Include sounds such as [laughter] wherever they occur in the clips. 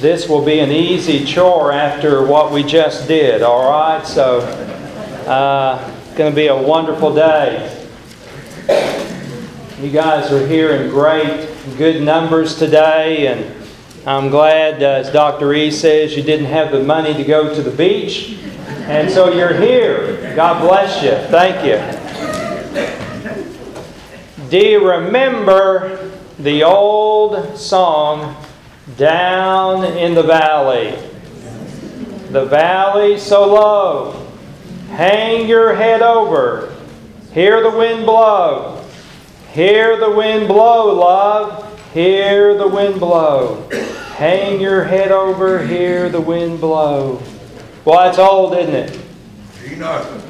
this will be an easy chore after what we just did, all right? So, uh, going to be a wonderful day. You guys are here in great, good numbers today, and I'm glad, uh, as Dr. E says, you didn't have the money to go to the beach, and so you're here. God bless you. Thank you. Do you remember the old song, Down in the Valley? The valley so low, hang your head over, hear the wind blow. Hear the wind blow, love. Hear the wind blow. Hang your head over, hear the wind blow. Well, it's old, isn't it? Gene Autry.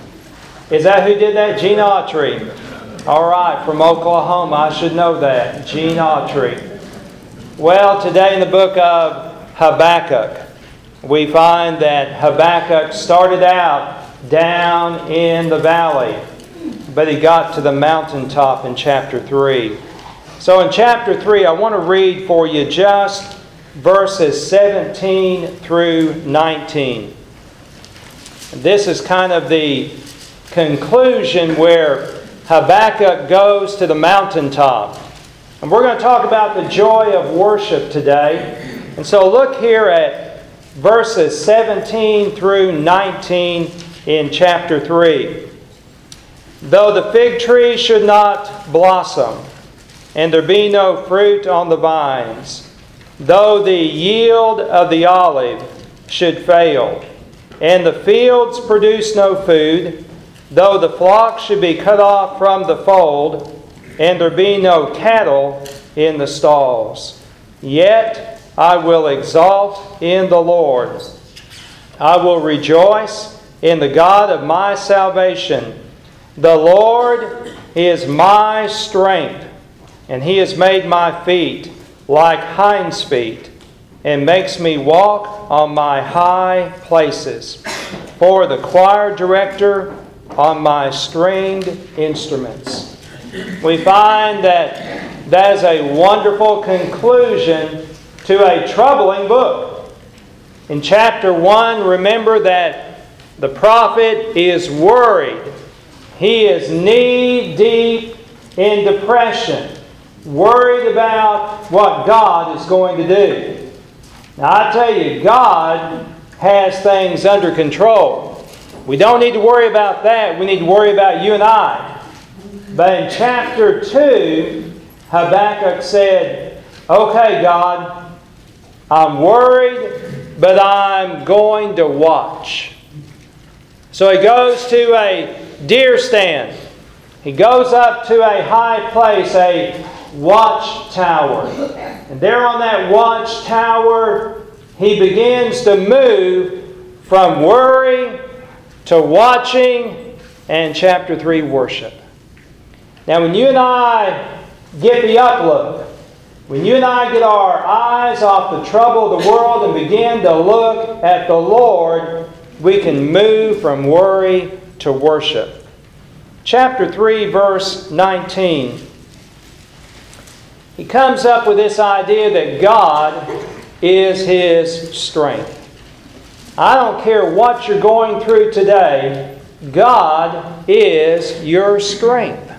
Is that who did that? Gene Autry. All right, from Oklahoma. I should know that. Gene Autry. Well, today in the book of Habakkuk, we find that Habakkuk started out down in the valley but he got to the mountaintop in chapter 3. So in chapter 3, I want to read for you just verses 17 through 19. This is kind of the conclusion where Habakkuk goes to the mountaintop. And we're going to talk about the joy of worship today. And so look here at verses 17 through 19 in chapter 3. Though the fig tree should not blossom, and there be no fruit on the vines, though the yield of the olive should fail, and the fields produce no food, though the flock should be cut off from the fold, and there be no cattle in the stalls, yet I will exalt in the Lord. I will rejoice in the God of my salvation. The Lord is my strength, and He has made my feet like hinds' feet, and makes me walk on my high places. For the choir director on my stringed instruments. We find that that is a wonderful conclusion to a troubling book. In chapter 1, remember that the prophet is worried he is knee deep in depression, worried about what God is going to do. Now, I tell you, God has things under control. We don't need to worry about that. We need to worry about you and I. But in chapter 2, Habakkuk said, Okay, God, I'm worried, but I'm going to watch. So he goes to a deer stand. He goes up to a high place, a watchtower. And there on that watchtower, he begins to move from worry to watching and chapter 3 worship. Now, when you and I get the upload, when you and I get our eyes off the trouble of the world and begin to look at the Lord, we can move from worry to worship. Chapter 3, verse 19. He comes up with this idea that God is his strength. I don't care what you're going through today, God is your strength.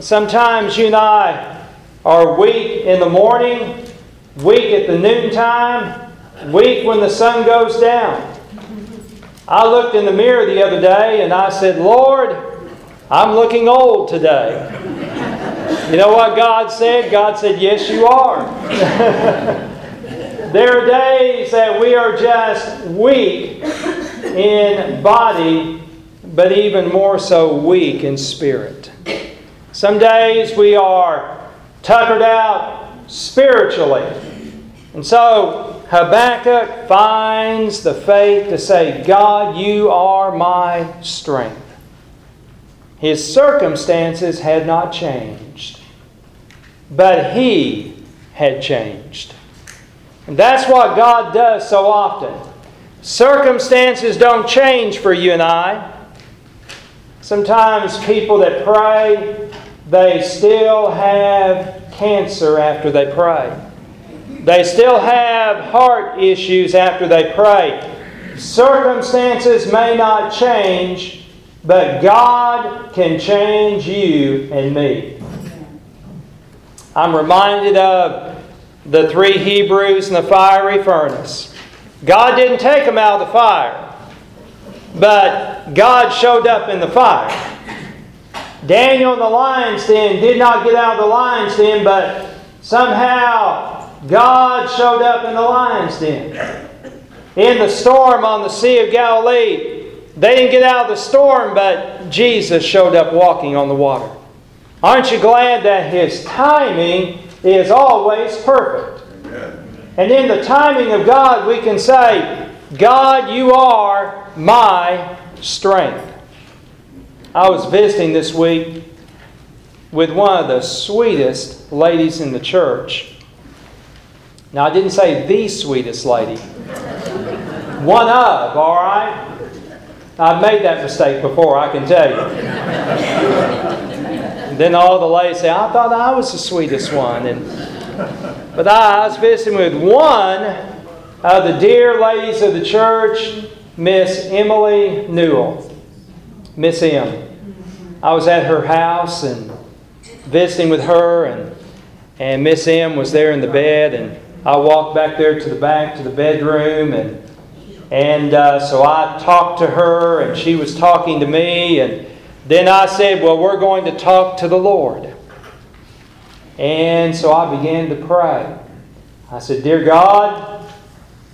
Sometimes you and I are weak in the morning, weak at the noontime, weak when the sun goes down. I looked in the mirror the other day and I said, Lord, I'm looking old today. You know what God said? God said, Yes, you are. [laughs] there are days that we are just weak in body, but even more so weak in spirit. Some days we are tuckered out spiritually. And so Habakkuk finds the faith to say, God, you are my strength. His circumstances had not changed, but he had changed. And that's what God does so often. Circumstances don't change for you and I. Sometimes people that pray, they still have cancer after they pray. They still have heart issues after they pray. Circumstances may not change, but God can change you and me. I'm reminded of the three Hebrews in the fiery furnace. God didn't take them out of the fire, but God showed up in the fire. Daniel in the lion's den did not get out of the lion's den, but somehow God showed up in the lion's den. In the storm on the Sea of Galilee, they didn't get out of the storm, but Jesus showed up walking on the water. Aren't you glad that His timing is always perfect? And in the timing of God, we can say, God, you are my strength. I was visiting this week with one of the sweetest ladies in the church. Now, I didn't say the sweetest lady, one of, all right? I've made that mistake before, I can tell you. then all the ladies say, I thought I was the sweetest one. And, but I was visiting with one of the dear ladies of the church, Miss Emily Newell. Miss M. I was at her house and visiting with her, and, and Miss M was there in the bed, and I walked back there to the back to the bedroom, and and uh, so I talked to her, and she was talking to me, and then I said, "Well, we're going to talk to the Lord." And so I began to pray. I said, "Dear God,"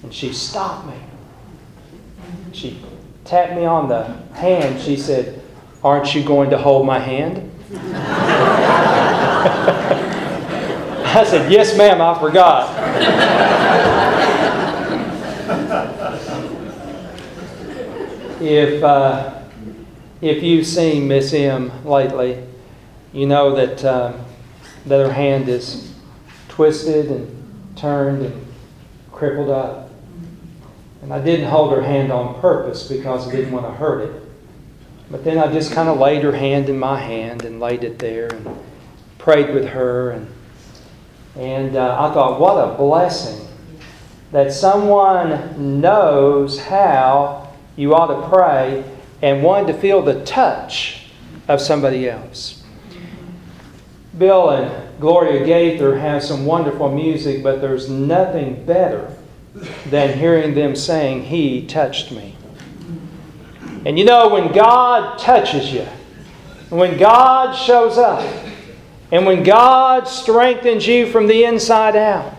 and she stopped me. She tapped me on the hand. She said, Aren't you going to hold my hand? [laughs] I said, Yes, ma'am, I forgot. if, uh, if you've seen Miss M lately, you know that, um, that her hand is twisted and turned and crippled up. And I didn't hold her hand on purpose because I didn't want to hurt it. But then I just kind of laid her hand in my hand and laid it there and prayed with her. And, and uh, I thought, what a blessing that someone knows how you ought to pray and wanted to feel the touch of somebody else. Bill and Gloria Gaither have some wonderful music, but there's nothing better than hearing them saying, He touched me. And you know, when God touches you, when God shows up, and when God strengthens you from the inside out,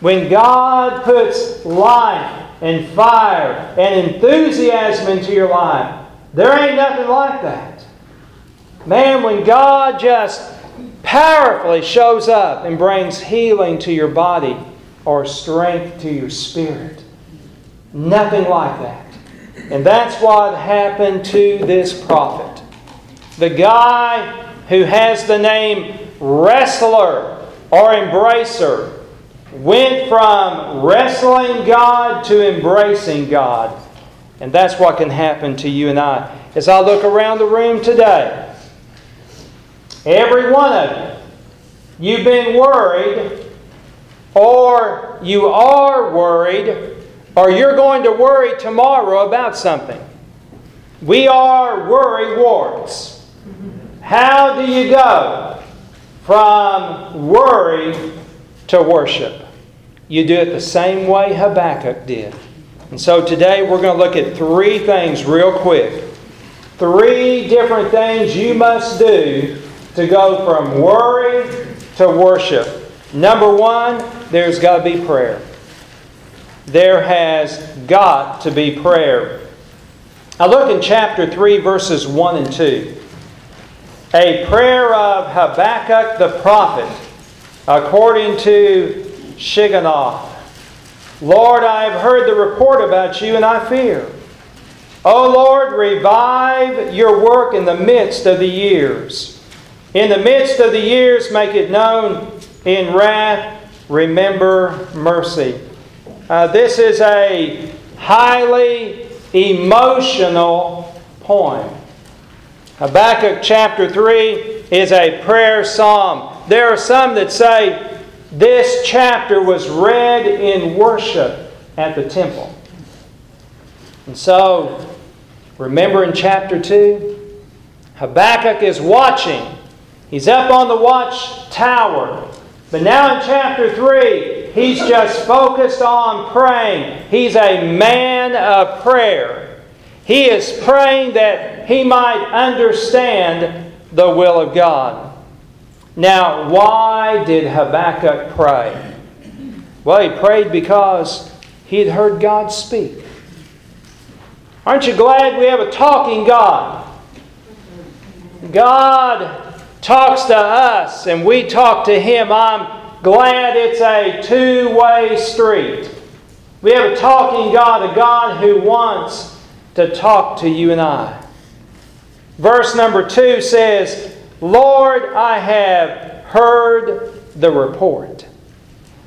when God puts life and fire and enthusiasm into your life, there ain't nothing like that. Man, when God just powerfully shows up and brings healing to your body or strength to your spirit, nothing like that. And that's what happened to this prophet. The guy who has the name wrestler or embracer went from wrestling God to embracing God. And that's what can happen to you and I. As I look around the room today, every one of you, you've been worried, or you are worried or you're going to worry tomorrow about something. We are worry wards. How do you go from worry to worship? You do it the same way Habakkuk did. And so today we're going to look at three things real quick. Three different things you must do to go from worry to worship. Number one, there's got to be prayer there has got to be prayer. Now look in chapter 3, verses 1 and 2. A prayer of Habakkuk the prophet, according to Shigionoth. Lord, I have heard the report about you, and I fear. O Lord, revive your work in the midst of the years. In the midst of the years, make it known. In wrath, remember mercy. Uh, this is a highly emotional poem. Habakkuk chapter 3 is a prayer psalm. There are some that say this chapter was read in worship at the temple. And so, remember in chapter 2, Habakkuk is watching. He's up on the watchtower. But now in chapter 3, he's just focused on praying. He's a man of prayer. He is praying that he might understand the will of God. Now, why did Habakkuk pray? Well, he prayed because he had heard God speak. Aren't you glad we have a talking God? God talks to us and we talk to Him. I'm glad it's a two way street. We have a talking God, a God who wants to talk to you and I. Verse number two says, Lord, I have heard the report.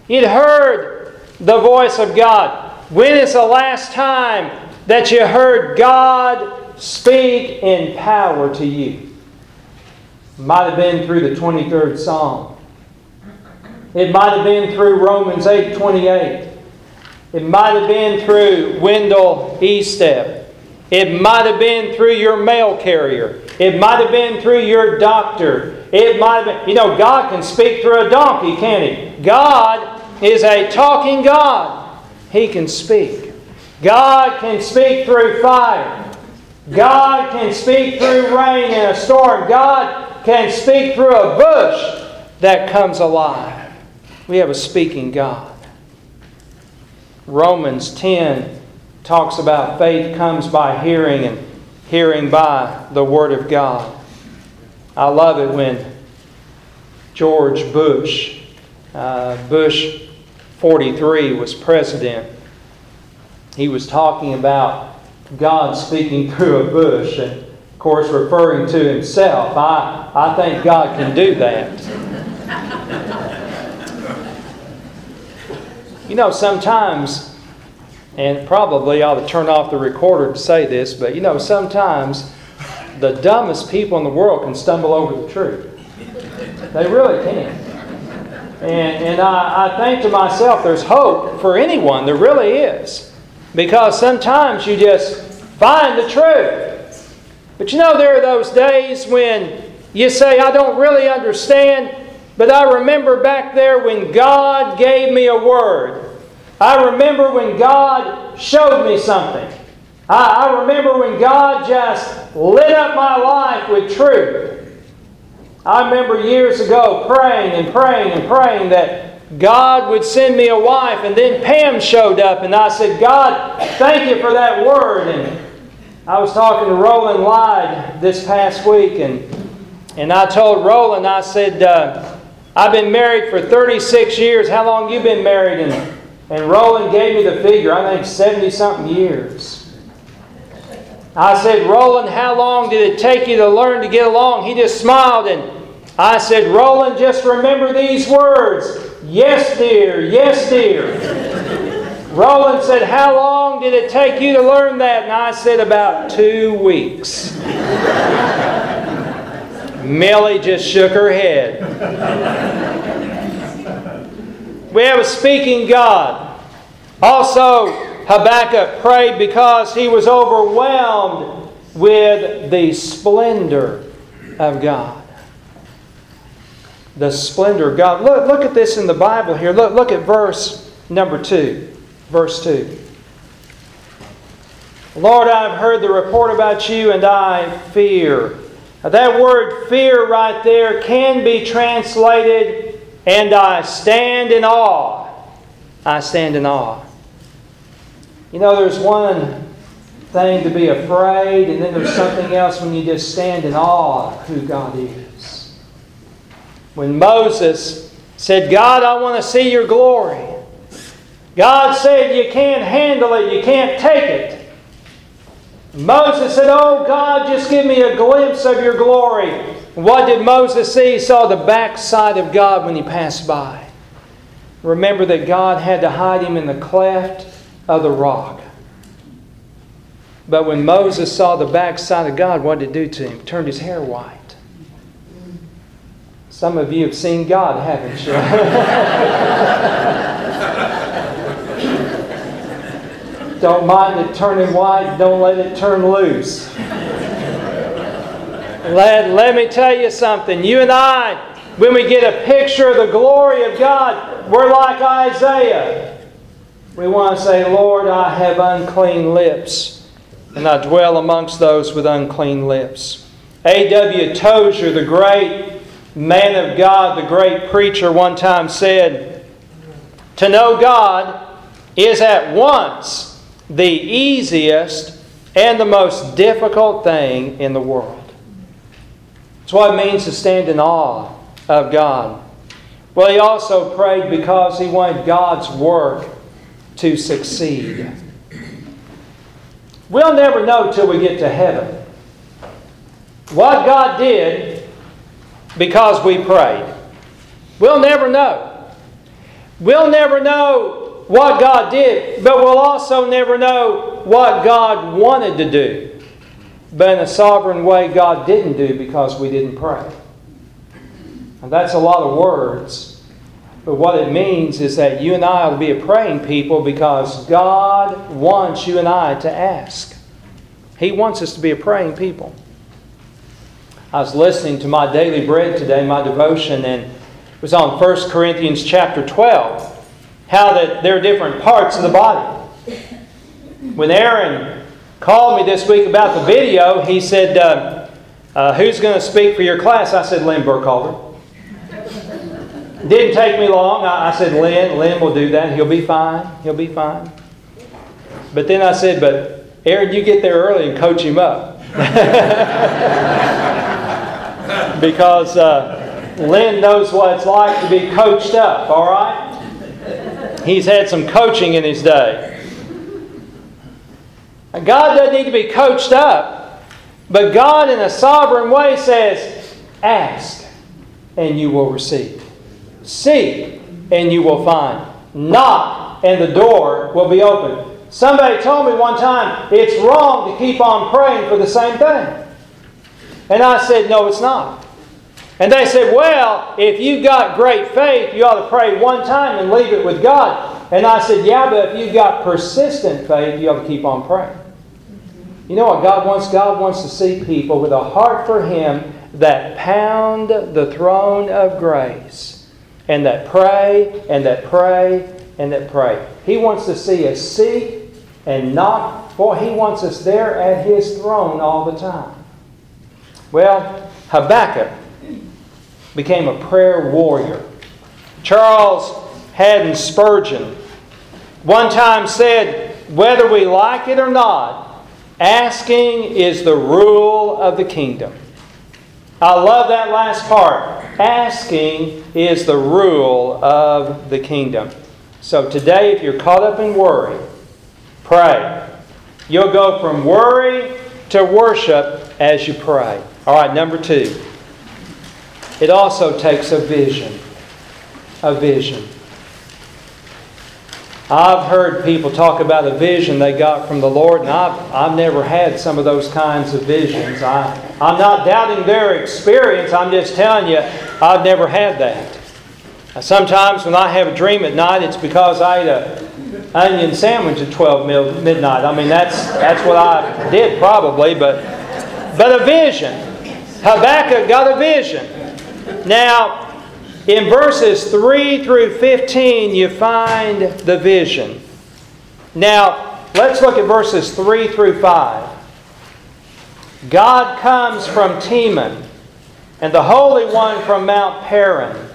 You'd heard the voice of God. When is the last time that you heard God speak in power to you? Might have been through the 23rd Psalm. It might have been through Romans 8:28. It might have been through Wendell Estep. It might have been through your mail carrier. It might have been through your doctor. It might have been, you know, God can speak through a donkey, can't He? God is a talking God. He can speak. God can speak through fire. God can speak through rain in a storm. God can speak through a bush that comes alive. We have a speaking God. Romans 10 talks about faith comes by hearing and hearing by the Word of God. I love it when George Bush, uh, Bush 43, was president. He was talking about God speaking through a bush and, of course, referring to himself. I, I think God can do that. You know, sometimes, and probably I ought to turn off the recorder to say this, but you know, sometimes the dumbest people in the world can stumble over the truth. They really can. And, and I, I think to myself, there's hope for anyone. There really is. Because sometimes you just find the truth. But you know, there are those days when you say, I don't really understand, but I remember back there when God gave me a word. I remember when God showed me something. I, I remember when God just lit up my life with truth. I remember years ago praying and praying and praying that God would send me a wife, and then Pam showed up, and I said, God, thank you for that word. And I was talking to Roland Lyde this past week, and, and I told Roland, I said, uh, I've been married for 36 years. How long you been married? And, and Roland gave me the figure, I think 70 something years. I said, Roland, how long did it take you to learn to get along? He just smiled and I said, Roland, just remember these words. Yes, dear. Yes, dear. Roland said, How long did it take you to learn that? And I said, About two weeks. Millie just shook her head. We have a speaking God. Also, Habakkuk prayed because he was overwhelmed with the splendor of God. The splendor of God. Look, look at this in the Bible here. Look, look at verse number 2. Verse 2. Lord, I've heard the report about you and I fear. Now, that word fear right there can be translated, and I stand in awe. I stand in awe. You know, there's one thing to be afraid, and then there's something else when you just stand in awe of who God is. When Moses said, God, I want to see your glory. God said, You can't handle it, you can't take it. Moses said, Oh God, just give me a glimpse of your glory. What did Moses see? He saw the backside of God when he passed by. Remember that God had to hide him in the cleft of the rock. But when Moses saw the backside of God, what did it do to him? Turned his hair white. Some of you have seen God, haven't you? [laughs] don't mind it turning white, don't let it turn loose. Let, let me tell you something. You and I, when we get a picture of the glory of God, we're like Isaiah. We want to say, Lord, I have unclean lips, and I dwell amongst those with unclean lips. A.W. Tozer, the great man of God, the great preacher, one time said, To know God is at once the easiest and the most difficult thing in the world. It's what it means to stand in awe of God. Well, he also prayed because he wanted God's work to succeed. We'll never know till we get to heaven what God did because we prayed. We'll never know. We'll never know what God did, but we'll also never know what God wanted to do. But in a sovereign way, God didn't do because we didn't pray. And that's a lot of words. But what it means is that you and I will be a praying people because God wants you and I to ask. He wants us to be a praying people. I was listening to my daily bread today, my devotion, and it was on 1 Corinthians chapter 12. How that there are different parts of the body. When Aaron called me this week about the video, he said, uh, uh, Who's going to speak for your class? I said, Lynn Burkhalter. Didn't take me long. I, I said, Lynn, Lynn will do that. He'll be fine. He'll be fine. But then I said, But Aaron, you get there early and coach him up. [laughs] because uh, Lynn knows what it's like to be coached up, all right? He's had some coaching in his day. God doesn't need to be coached up, but God, in a sovereign way, says, Ask, and you will receive. Seek, and you will find. Knock, and the door will be open. Somebody told me one time it's wrong to keep on praying for the same thing. And I said, No, it's not. And they said, Well, if you've got great faith, you ought to pray one time and leave it with God. And I said, Yeah, but if you've got persistent faith, you ought to keep on praying. You know what God wants? God wants to see people with a heart for Him that pound the throne of grace and that pray and that pray and that pray. He wants to see us seek and knock. Boy, He wants us there at His throne all the time. Well, Habakkuk became a prayer warrior. Charles Haddon Spurgeon one time said, Whether we like it or not, asking is the rule of the kingdom. I love that last part. Asking is the rule of the kingdom. So today, if you're caught up in worry, pray. You'll go from worry to worship as you pray. All right, number two. It also takes a vision. A vision. I've heard people talk about a vision they got from the Lord, and I've, I've never had some of those kinds of visions. I, I'm not doubting their experience, I'm just telling you, I've never had that. Sometimes when I have a dream at night, it's because I ate an onion sandwich at 12 midnight. I mean, that's, that's what I did probably, but, but a vision. Habakkuk got a vision. Now, in verses 3 through 15, you find the vision. Now, let's look at verses 3 through 5. God comes from Teman, and the Holy One from Mount Paran.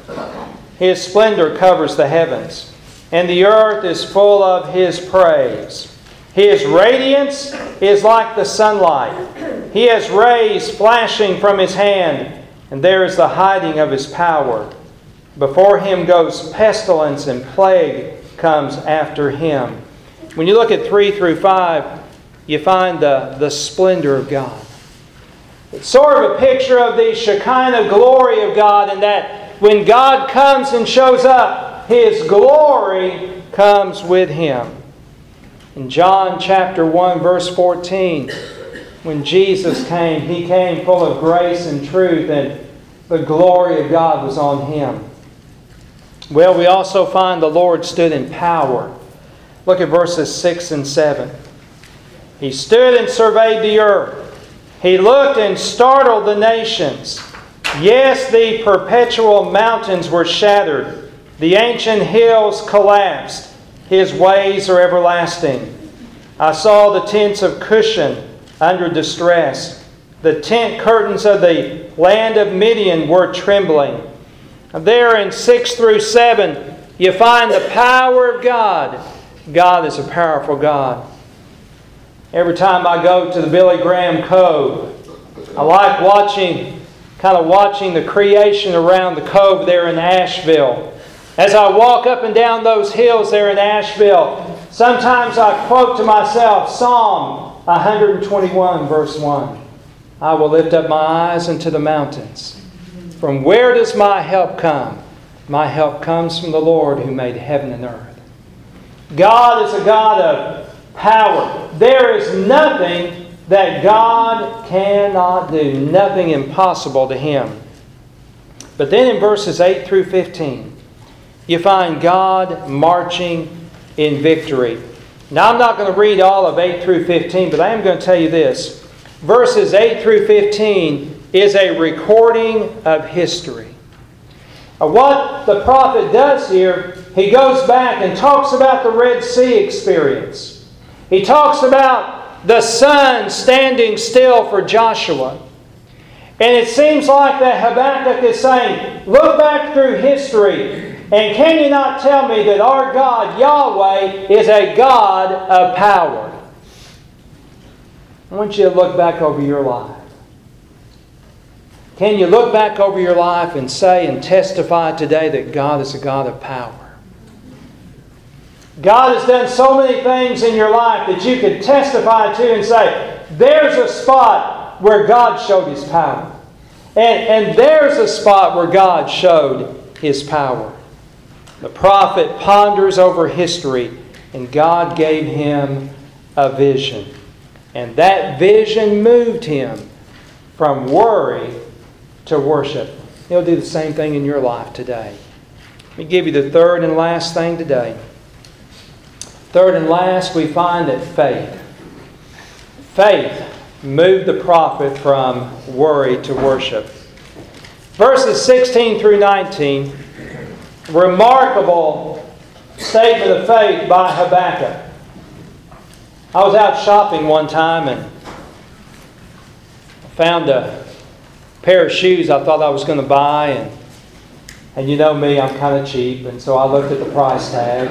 His splendor covers the heavens, and the earth is full of His praise. His radiance is like the sunlight. He has rays flashing from His hand and there is the hiding of his power. Before him goes pestilence, and plague comes after him. When you look at 3 through 5, you find the, the splendor of God. It's sort of a picture of the Shekinah glory of God, and that when God comes and shows up, his glory comes with him. In John chapter 1, verse 14, when Jesus came, he came full of grace and truth. And the glory of God was on him. Well, we also find the Lord stood in power. Look at verses 6 and 7. He stood and surveyed the earth. He looked and startled the nations. Yes, the perpetual mountains were shattered, the ancient hills collapsed. His ways are everlasting. I saw the tents of Cushan under distress. The tent curtains of the land of Midian were trembling. There in 6 through 7, you find the power of God. God is a powerful God. Every time I go to the Billy Graham Cove, I like watching, kind of watching the creation around the cove there in Asheville. As I walk up and down those hills there in Asheville, sometimes I quote to myself Psalm 121, verse 1. I will lift up my eyes unto the mountains. From where does my help come? My help comes from the Lord who made heaven and earth. God is a God of power. There is nothing that God cannot do, nothing impossible to Him. But then in verses 8 through 15, you find God marching in victory. Now, I'm not going to read all of 8 through 15, but I am going to tell you this. Verses 8 through 15 is a recording of history. Uh, what the prophet does here, he goes back and talks about the Red Sea experience. He talks about the sun standing still for Joshua. And it seems like that Habakkuk is saying, look back through history, and can you not tell me that our God, Yahweh, is a God of power? I want you to look back over your life. Can you look back over your life and say and testify today that God is a God of power? God has done so many things in your life that you can testify to and say, there's a spot where God showed His power. And, and there's a spot where God showed His power. The prophet ponders over history, and God gave him a vision. And that vision moved him from worry to worship. He'll do the same thing in your life today. Let me give you the third and last thing today. Third and last, we find that faith. Faith moved the prophet from worry to worship. Verses 16 through 19, remarkable statement of faith by Habakkuk. I was out shopping one time and found a pair of shoes I thought I was going to buy, and and you know me, I'm kind of cheap, and so I looked at the price tag,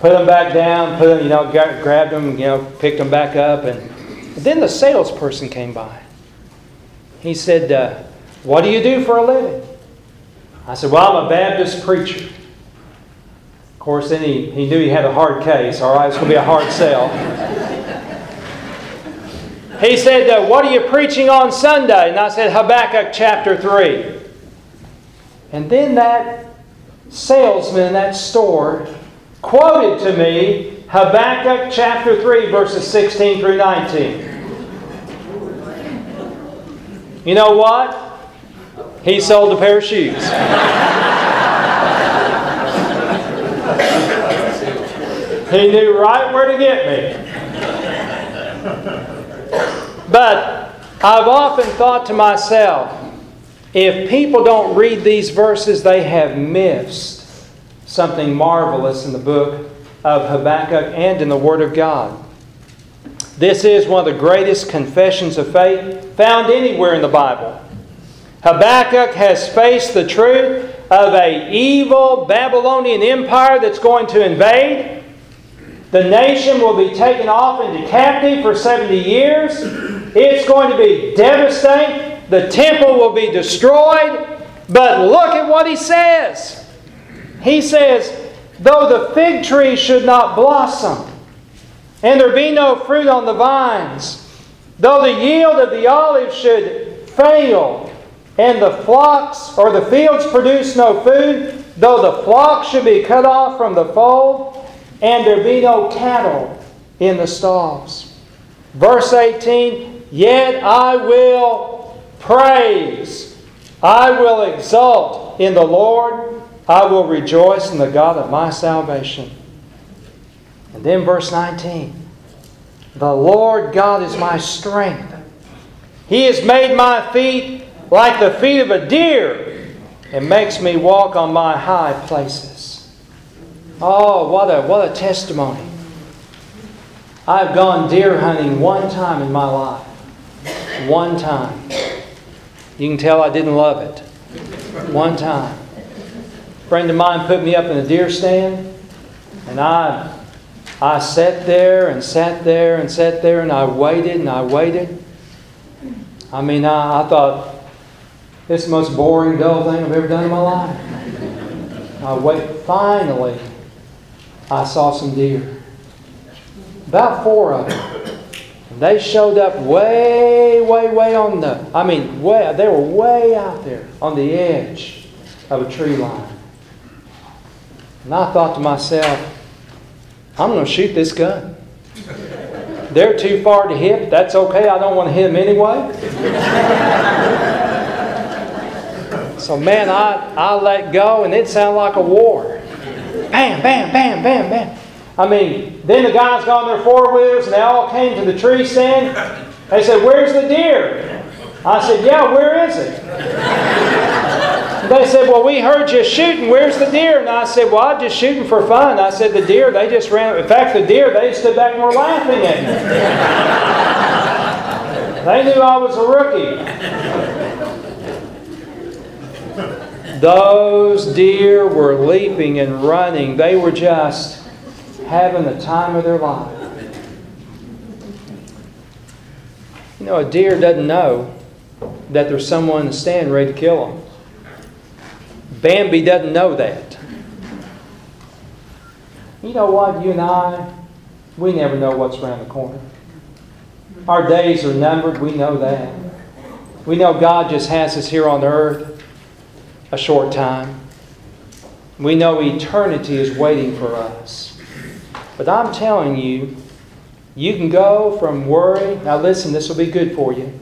put them back down, put them, you know, grabbed them, you know, picked them back up, and then the salesperson came by. He said, uh, "What do you do for a living?" I said, "Well, I'm a Baptist preacher." Of course, then he, he knew he had a hard case. All right, it's going to be a hard sell. He said, What are you preaching on Sunday? And I said, Habakkuk chapter 3. And then that salesman in that store quoted to me Habakkuk chapter 3, verses 16 through 19. You know what? He sold a pair of shoes. [laughs] he knew right where to get me. But I've often thought to myself, if people don't read these verses, they have missed something marvelous in the book of Habakkuk and in the Word of God. This is one of the greatest confessions of faith found anywhere in the Bible. Habakkuk has faced the truth of a evil Babylonian empire that's going to invade. The nation will be taken off into captivity for 70 years. It's going to be devastating. The temple will be destroyed. But look at what he says. He says, Though the fig tree should not blossom, and there be no fruit on the vines, though the yield of the olive should fail, and the flocks or the fields produce no food, though the flock should be cut off from the fold, and there be no cattle in the stalls. Verse 18 Yet I will Praise. I will exult in the Lord. I will rejoice in the God of my salvation. And then verse 19 The Lord God is my strength. He has made my feet like the feet of a deer and makes me walk on my high places. Oh, what a, what a testimony. I've gone deer hunting one time in my life. One time. You can tell I didn't love it. One time. A friend of mine put me up in a deer stand, and I I sat there and sat there and sat there and I waited and I waited. I mean, I, I thought, is the most boring, dull thing I've ever done in my life. I wait. Finally, I saw some deer. About four of them. They showed up way, way, way on the, I mean, way, they were way out there on the edge of a tree line. And I thought to myself, I'm going to shoot this gun. They're too far to hit. That's okay. I don't want to hit them anyway. so, man, I, I let go, and it sounded like a war. Bam, bam, bam, bam, bam. I mean, then the guys got on their four wheels, and they all came to the tree stand. They said, Where's the deer? I said, Yeah, where is it? They said, Well, we heard you shooting. Where's the deer? And I said, Well, I'm just shooting for fun. I said, The deer, they just ran. In fact, the deer, they stood back and were laughing at me. they knew I was a rookie. Those deer were leaping and running. They were just having the time of their life. You know, a deer doesn't know that there's someone in the stand ready to kill them. Bambi doesn't know that. You know what? You and I, we never know what's around the corner. Our days are numbered. We know that. We know God just has us here on earth a short time. We know eternity is waiting for us. But I'm telling you, you can go from worry. Now, listen, this will be good for you.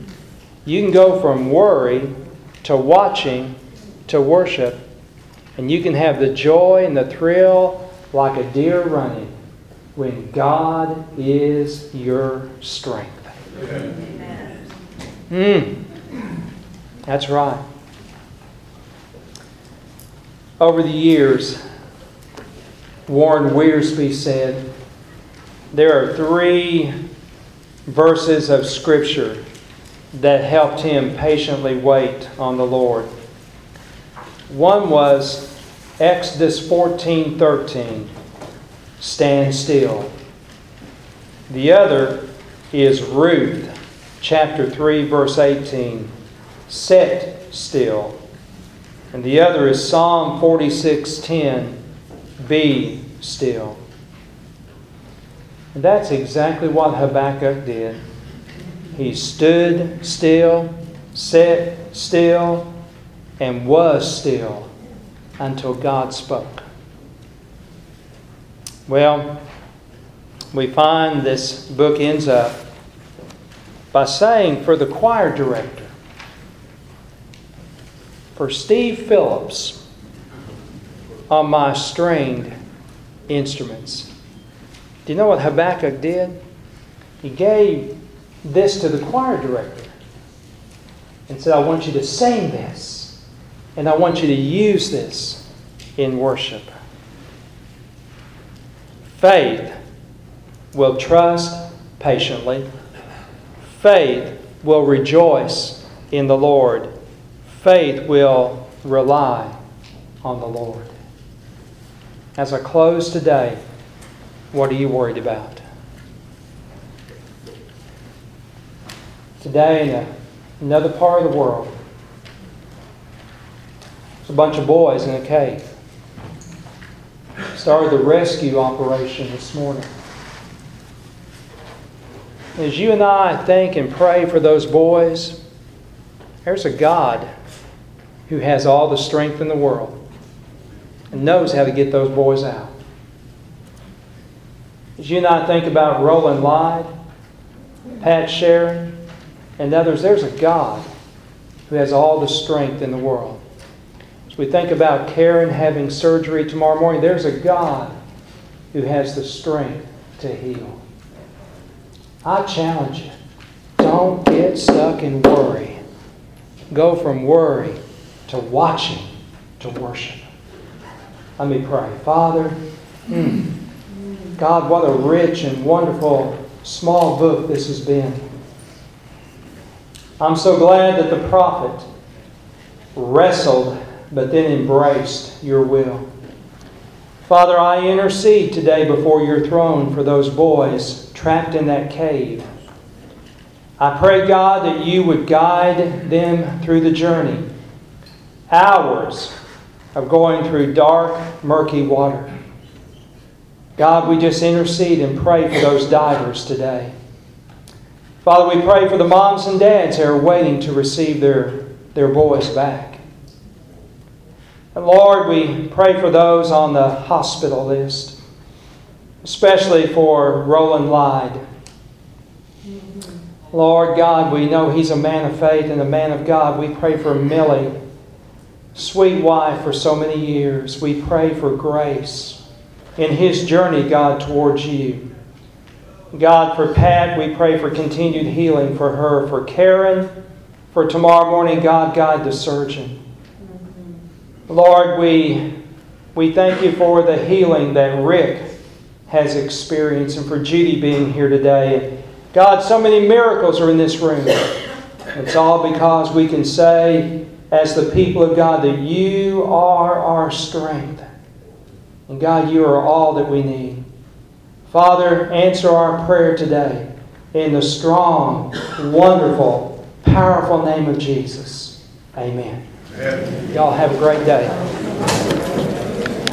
You can go from worry to watching to worship and you can have the joy and the thrill like a deer running when God is your strength. Mm. That's right. Over the years, Warren Wiersbe said there are three verses of Scripture that helped him patiently wait on the Lord. One was Exodus 14 13, stand still. The other is Ruth chapter 3, verse 18, set still. And the other is Psalm 46 10, be still. And that's exactly what Habakkuk did. He stood still, sat still, and was still until God spoke. Well, we find this book ends up by saying for the choir director, for Steve Phillips on my stringed instruments. Do you know what Habakkuk did? He gave this to the choir director and said, I want you to sing this. And I want you to use this in worship. Faith will trust patiently. Faith will rejoice in the Lord. Faith will rely on the Lord. As I close today, what are you worried about? Today, in another part of the world, there's a bunch of boys in a cave. Started the rescue operation this morning. As you and I think and pray for those boys, there's a God who has all the strength in the world and knows how to get those boys out. As you and I think about Roland Lyde, Pat Sharon, and others, there's a God who has all the strength in the world. As we think about Karen having surgery tomorrow morning, there's a God who has the strength to heal. I challenge you don't get stuck in worry. Go from worry to watching to worship. Let me pray. Father, God, what a rich and wonderful small book this has been. I'm so glad that the prophet wrestled but then embraced your will. Father, I intercede today before your throne for those boys trapped in that cave. I pray, God, that you would guide them through the journey. Hours of going through dark, murky water. God, we just intercede and pray for those divers today. Father, we pray for the moms and dads who are waiting to receive their, their boys back. And Lord, we pray for those on the hospital list, especially for Roland Lyde. Lord God, we know he's a man of faith and a man of God. We pray for Millie, sweet wife for so many years. We pray for grace in his journey, God, towards you. God, for Pat, we pray for continued healing for her. For Karen, for tomorrow morning, God, guide the surgeon. Lord, we, we thank you for the healing that Rick has experienced and for Judy being here today. God, so many miracles are in this room. It's all because we can say, as the people of God, that you are our strength. And God, you are all that we need. Father, answer our prayer today in the strong, wonderful, powerful name of Jesus. Amen. Amen. Y'all have a great day.